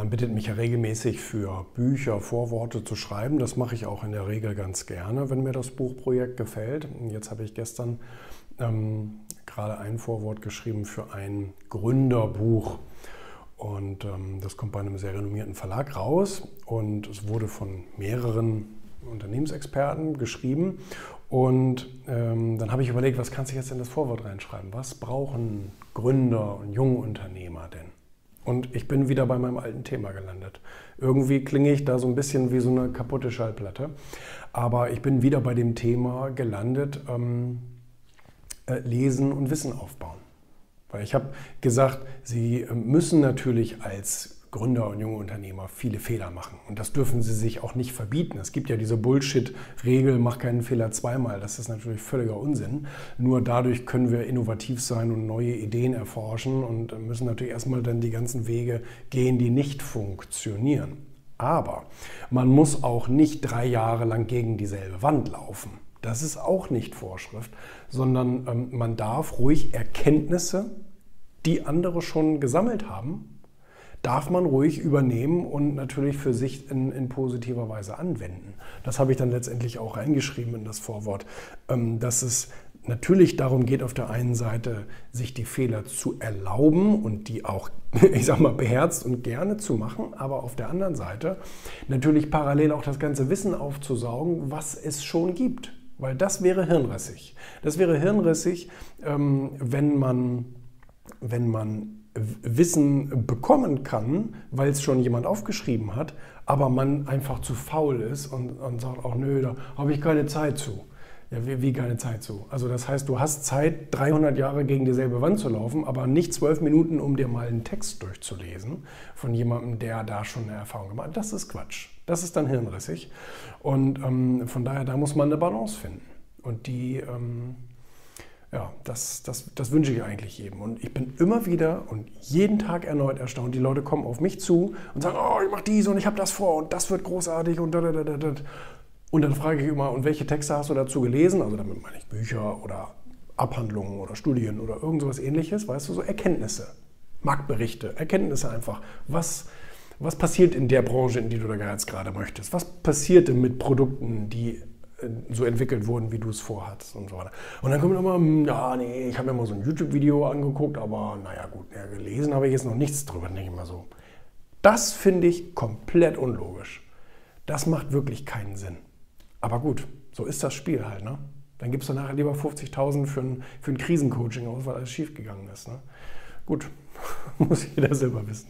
Man bittet mich ja regelmäßig für Bücher Vorworte zu schreiben. Das mache ich auch in der Regel ganz gerne, wenn mir das Buchprojekt gefällt. Jetzt habe ich gestern ähm, gerade ein Vorwort geschrieben für ein Gründerbuch. Und ähm, das kommt bei einem sehr renommierten Verlag raus. Und es wurde von mehreren Unternehmensexperten geschrieben. Und ähm, dann habe ich überlegt, was kannst du jetzt in das Vorwort reinschreiben? Was brauchen Gründer und Jungunternehmer denn? Und ich bin wieder bei meinem alten Thema gelandet. Irgendwie klinge ich da so ein bisschen wie so eine kaputte Schallplatte. Aber ich bin wieder bei dem Thema gelandet, ähm, äh, lesen und Wissen aufbauen. Weil ich habe gesagt, Sie müssen natürlich als Gründer und junge Unternehmer viele Fehler machen. Und das dürfen sie sich auch nicht verbieten. Es gibt ja diese Bullshit-Regel, mach keinen Fehler zweimal. Das ist natürlich völliger Unsinn. Nur dadurch können wir innovativ sein und neue Ideen erforschen und müssen natürlich erstmal dann die ganzen Wege gehen, die nicht funktionieren. Aber man muss auch nicht drei Jahre lang gegen dieselbe Wand laufen. Das ist auch nicht Vorschrift, sondern ähm, man darf ruhig Erkenntnisse, die andere schon gesammelt haben, darf man ruhig übernehmen und natürlich für sich in, in positiver Weise anwenden. Das habe ich dann letztendlich auch reingeschrieben in das Vorwort, ähm, dass es natürlich darum geht, auf der einen Seite sich die Fehler zu erlauben und die auch, ich sag mal, beherzt und gerne zu machen, aber auf der anderen Seite natürlich parallel auch das ganze Wissen aufzusaugen, was es schon gibt. Weil das wäre hirnrissig. Das wäre hirnrissig, ähm, wenn man, wenn man Wissen bekommen kann, weil es schon jemand aufgeschrieben hat, aber man einfach zu faul ist und, und sagt, ach nö, da habe ich keine Zeit zu. Ja, wie, wie keine Zeit zu? Also das heißt, du hast Zeit, 300 Jahre gegen dieselbe Wand zu laufen, aber nicht zwölf Minuten, um dir mal einen Text durchzulesen von jemandem, der da schon eine Erfahrung gemacht hat. Das ist Quatsch. Das ist dann hirnrissig. Und ähm, von daher, da muss man eine Balance finden. Und die... Ähm, ja, das, das, das wünsche ich eigentlich jedem. Und ich bin immer wieder und jeden Tag erneut erstaunt. Die Leute kommen auf mich zu und sagen, oh, ich mache dies und ich habe das vor und das wird großartig und da, da, da, da. Und dann frage ich immer, und welche Texte hast du dazu gelesen? Also damit meine ich Bücher oder Abhandlungen oder Studien oder irgend sowas ähnliches, weißt du, so Erkenntnisse, Marktberichte, Erkenntnisse einfach. Was, was passiert in der Branche, in die du da jetzt gerade möchtest? Was passiert denn mit Produkten, die so entwickelt wurden, wie du es vorhattest und so weiter. Und dann kommt immer, hm, ja, nee, ich habe mir mal so ein YouTube-Video angeguckt, aber naja, gut, ja, gelesen habe ich jetzt noch nichts drüber, denke ich mal so. Das finde ich komplett unlogisch. Das macht wirklich keinen Sinn. Aber gut, so ist das Spiel halt, ne? Dann gibst du nachher lieber 50.000 für ein, für ein Krisencoaching aus, weil alles schiefgegangen ist. Ne? Gut, muss jeder selber wissen.